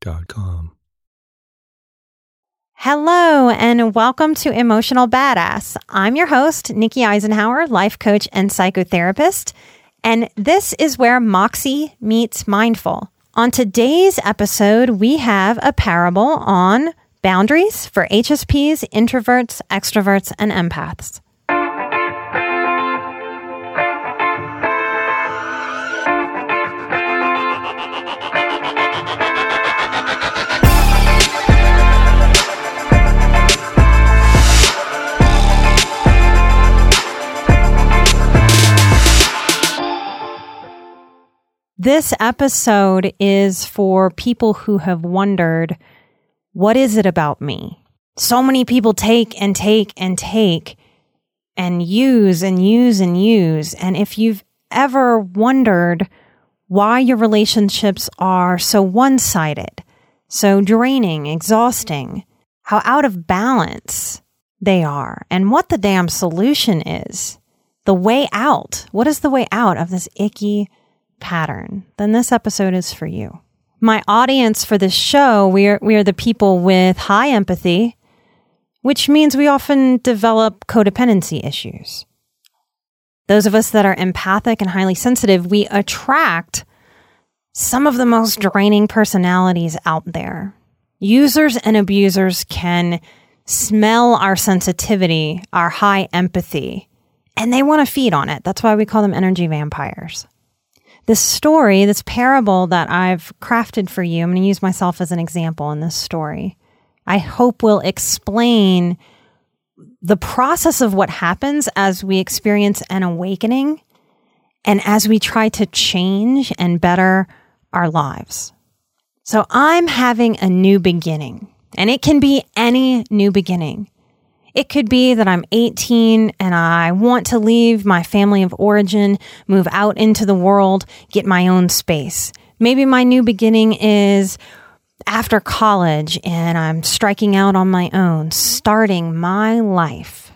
calmhistory.com Hello, and welcome to Emotional Badass. I'm your host, Nikki Eisenhauer, life coach and psychotherapist. And this is where Moxie meets mindful. On today's episode, we have a parable on boundaries for HSPs, introverts, extroverts, and empaths. This episode is for people who have wondered, what is it about me? So many people take and take and take and use and use and use. And if you've ever wondered why your relationships are so one sided, so draining, exhausting, how out of balance they are, and what the damn solution is, the way out. What is the way out of this icky, pattern, then this episode is for you. My audience for this show, we are, we are the people with high empathy, which means we often develop codependency issues. Those of us that are empathic and highly sensitive, we attract some of the most draining personalities out there. Users and abusers can smell our sensitivity, our high empathy, and they want to feed on it. That's why we call them energy vampires this story, this parable that I've crafted for you, I'm going to use myself as an example in this story. I hope will explain the process of what happens as we experience an awakening and as we try to change and better our lives. So I'm having a new beginning, and it can be any new beginning. It could be that I'm 18 and I want to leave my family of origin, move out into the world, get my own space. Maybe my new beginning is after college and I'm striking out on my own, starting my life.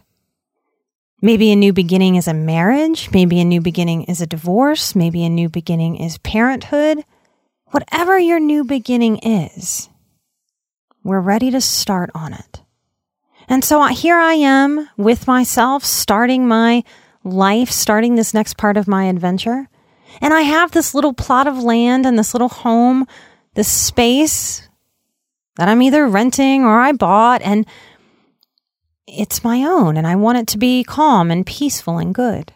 Maybe a new beginning is a marriage. Maybe a new beginning is a divorce. Maybe a new beginning is parenthood. Whatever your new beginning is, we're ready to start on it. And so here I am with myself, starting my life, starting this next part of my adventure. And I have this little plot of land and this little home, this space that I'm either renting or I bought, and it's my own, and I want it to be calm and peaceful and good.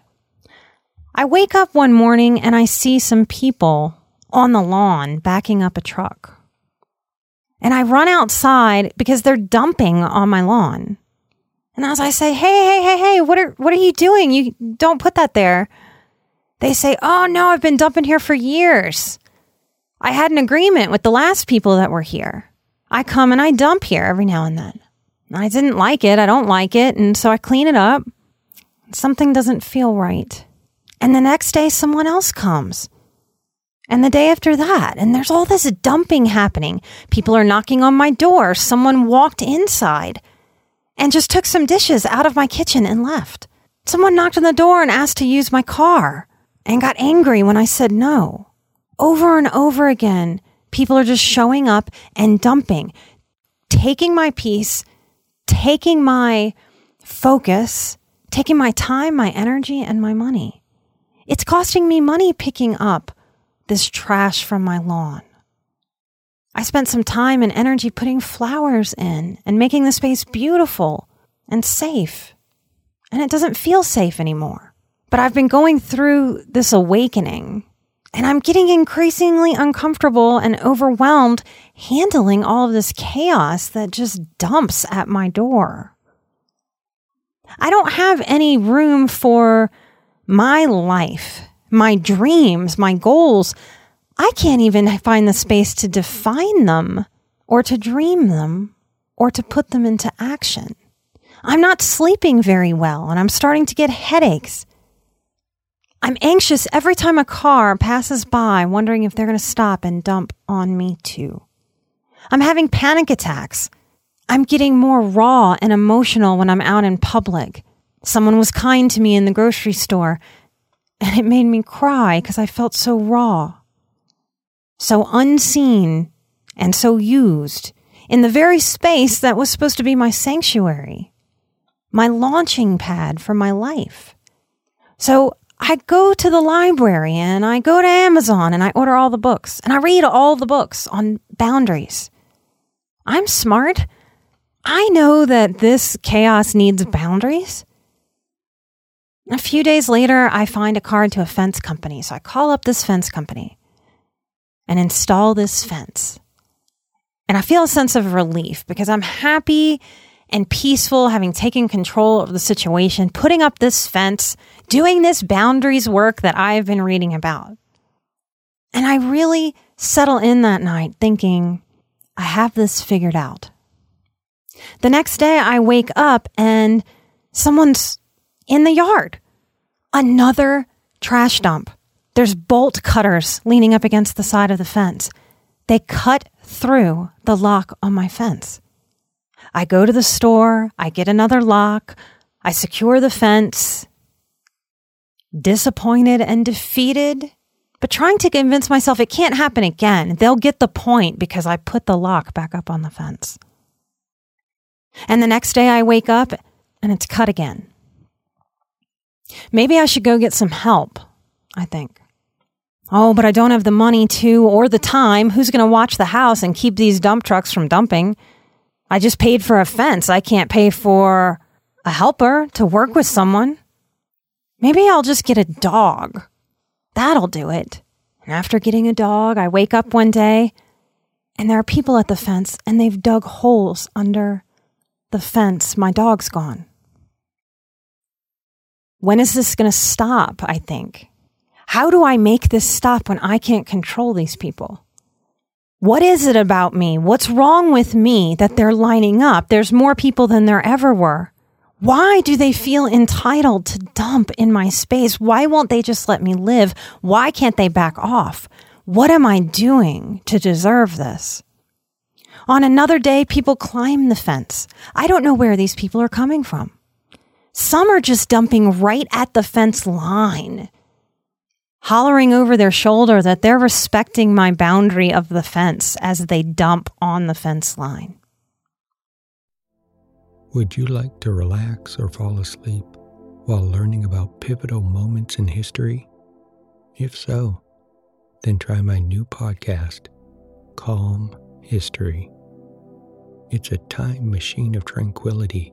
I wake up one morning and I see some people on the lawn backing up a truck. And I run outside because they're dumping on my lawn. And as I say, "Hey, hey, hey, hey, what are what are you doing? You don't put that there." They say, "Oh no, I've been dumping here for years. I had an agreement with the last people that were here. I come and I dump here every now and then. I didn't like it. I don't like it, and so I clean it up. Something doesn't feel right. And the next day someone else comes and the day after that. And there's all this dumping happening. People are knocking on my door. Someone walked inside and just took some dishes out of my kitchen and left. Someone knocked on the door and asked to use my car and got angry when I said no. Over and over again, people are just showing up and dumping, taking my peace, taking my focus, taking my time, my energy, and my money. It's costing me money picking up this trash from my lawn. I spent some time and energy putting flowers in and making the space beautiful and safe. And it doesn't feel safe anymore. But I've been going through this awakening and I'm getting increasingly uncomfortable and overwhelmed handling all of this chaos that just dumps at my door. I don't have any room for my life, my dreams, my goals. I can't even find the space to define them or to dream them or to put them into action. I'm not sleeping very well and I'm starting to get headaches. I'm anxious every time a car passes by, wondering if they're going to stop and dump on me too. I'm having panic attacks. I'm getting more raw and emotional when I'm out in public. Someone was kind to me in the grocery store, and it made me cry because I felt so raw, so unseen, and so used in the very space that was supposed to be my sanctuary, my launching pad for my life. So I go to the library and I go to Amazon and I order all the books and I read all the books on boundaries. I'm smart. I know that this chaos needs boundaries. A few days later, I find a card to a fence company. So I call up this fence company and install this fence. And I feel a sense of relief because I'm happy and peaceful, having taken control of the situation, putting up this fence, doing this boundaries work that I've been reading about. And I really settle in that night thinking, I have this figured out. The next day I wake up and someone's in the yard. Another trash dump. There's bolt cutters leaning up against the side of the fence. They cut through the lock on my fence. I go to the store, I get another lock, I secure the fence. Disappointed and defeated, but trying to convince myself it can't happen again. They'll get the point because I put the lock back up on the fence. And the next day I wake up and it's cut again. Maybe I should go get some help, I think. Oh, but I don't have the money to or the time. Who's going to watch the house and keep these dump trucks from dumping? I just paid for a fence. I can't pay for a helper to work with someone. Maybe I'll just get a dog. That'll do it. And after getting a dog, I wake up one day and there are people at the fence and they've dug holes under the fence. My dog's gone. When is this going to stop? I think. How do I make this stop when I can't control these people? What is it about me? What's wrong with me that they're lining up? There's more people than there ever were. Why do they feel entitled to dump in my space? Why won't they just let me live? Why can't they back off? What am I doing to deserve this? On another day, people climb the fence. I don't know where these people are coming from. Some are just dumping right at the fence line hollering over their shoulder that they're respecting my boundary of the fence as they dump on the fence line. Would you like to relax or fall asleep while learning about pivotal moments in history? If so, then try my new podcast, Calm History. It's a time machine of tranquility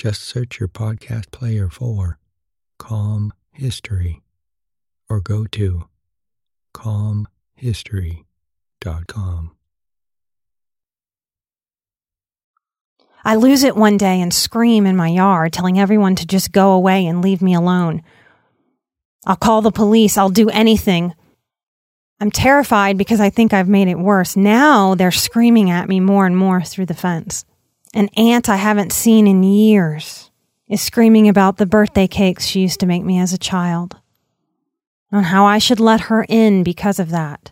Just search your podcast player for Calm History or go to calmhistory.com. I lose it one day and scream in my yard, telling everyone to just go away and leave me alone. I'll call the police. I'll do anything. I'm terrified because I think I've made it worse. Now they're screaming at me more and more through the fence. An aunt I haven't seen in years is screaming about the birthday cakes she used to make me as a child on how I should let her in because of that.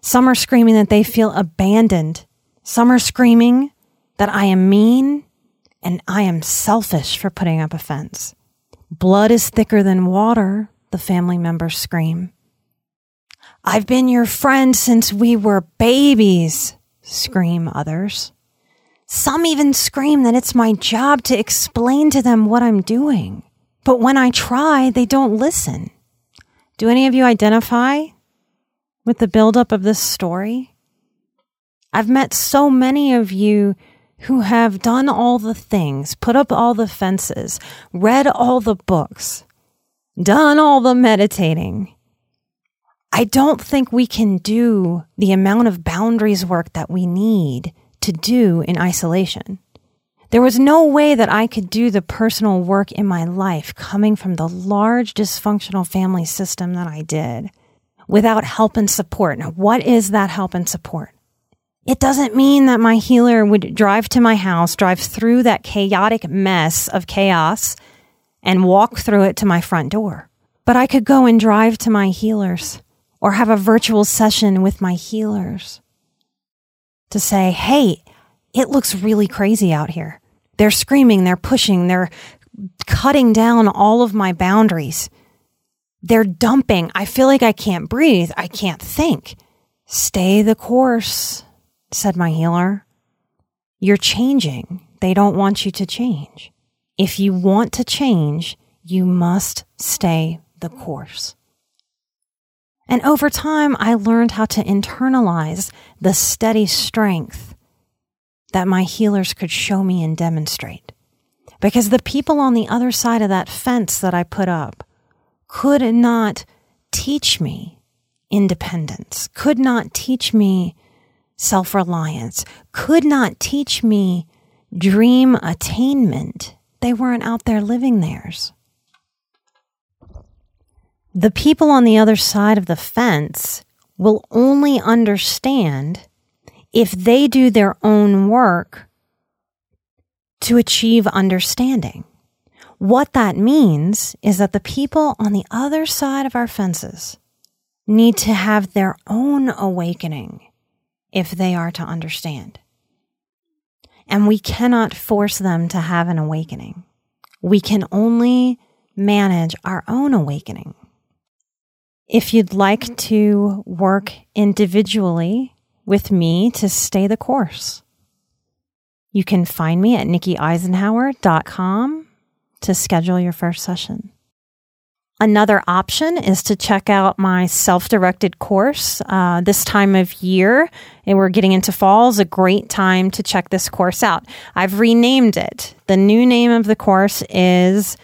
Some are screaming that they feel abandoned. Some are screaming that I am mean and I am selfish for putting up a fence. Blood is thicker than water, the family members scream. I've been your friend since we were babies, scream others. Some even scream that it's my job to explain to them what I'm doing. But when I try, they don't listen. Do any of you identify with the buildup of this story? I've met so many of you who have done all the things, put up all the fences, read all the books, done all the meditating. I don't think we can do the amount of boundaries work that we need to do in isolation. There was no way that I could do the personal work in my life coming from the large dysfunctional family system that I did without help and support. Now, what is that help and support? It doesn't mean that my healer would drive to my house, drive through that chaotic mess of chaos and walk through it to my front door. But I could go and drive to my healers or have a virtual session with my healers to say, Hey, it looks really crazy out here. They're screaming, they're pushing, they're cutting down all of my boundaries. They're dumping. I feel like I can't breathe. I can't think. Stay the course said my healer. You're changing. They don't want you to change. If you want to change, you must stay the course. And over time, I learned how to internalize the steady strength that my healers could show me and demonstrate. Because the people on the other side of that fence that I put up could not teach me independence, could not teach me self reliance, could not teach me dream attainment. They weren't out there living theirs. The people on the other side of the fence will only understand if they do their own work to achieve understanding. What that means is that the people on the other side of our fences need to have their own awakening if they are to understand. And we cannot force them to have an awakening. We can only manage our own awakening. If you'd like to work individually with me to stay the course, you can find me at nikkieisenhauer.com to schedule your first session. Another option is to check out my self directed course. Uh, this time of year, and we're getting into fall, is a great time to check this course out. I've renamed it. The new name of the course is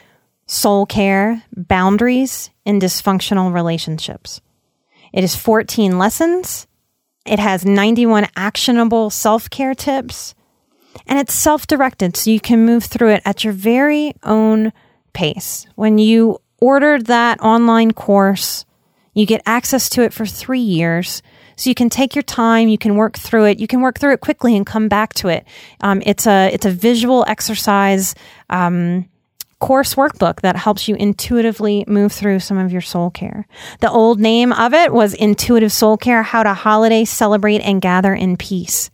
Soul Care Boundaries in Dysfunctional Relationships. It is 14 lessons, it has 91 actionable self care tips, and it's self directed, so you can move through it at your very own pace. When you order that online course. You get access to it for three years. So you can take your time, you can work through it, you can work through it quickly and come back to it. Um, it's a it's a visual exercise um, course workbook that helps you intuitively move through some of your soul care. The old name of it was Intuitive Soul Care: How to Holiday, Celebrate, and Gather in Peace.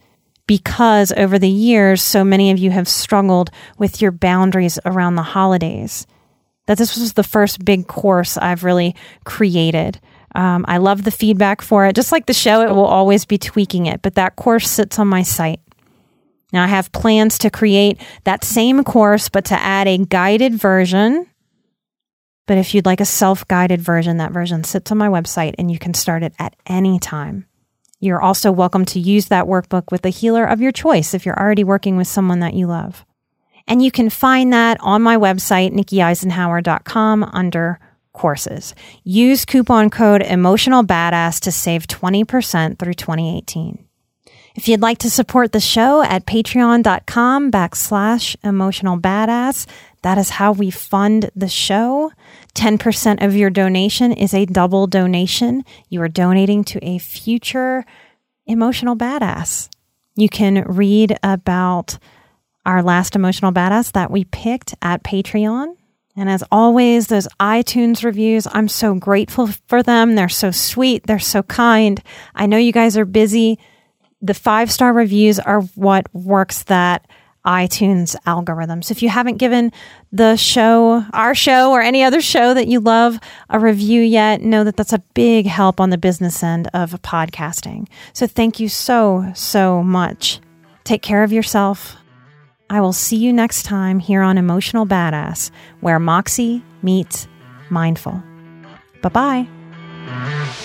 Because over the years, so many of you have struggled with your boundaries around the holidays that this was the first big course I've really created. Um, I love the feedback for it. Just like the show, it will always be tweaking it, but that course sits on my site. Now I have plans to create that same course, but to add a guided version. But if you'd like a self guided version, that version sits on my website and you can start it at any time. You're also welcome to use that workbook with a healer of your choice if you're already working with someone that you love. And you can find that on my website, nikkieisenhauer.com under courses. Use coupon code emotional badass to save 20% through 2018. If you'd like to support the show at patreon.com backslash emotional badass, that is how we fund the show. 10% of your donation is a double donation. You are donating to a future emotional badass. You can read about our last emotional badass that we picked at Patreon. And as always, those iTunes reviews, I'm so grateful for them. They're so sweet. They're so kind. I know you guys are busy. The five star reviews are what works that iTunes algorithm. So if you haven't given the show, our show, or any other show that you love a review yet, know that that's a big help on the business end of podcasting. So thank you so, so much. Take care of yourself. I will see you next time here on Emotional Badass, where Moxie meets Mindful. Bye bye.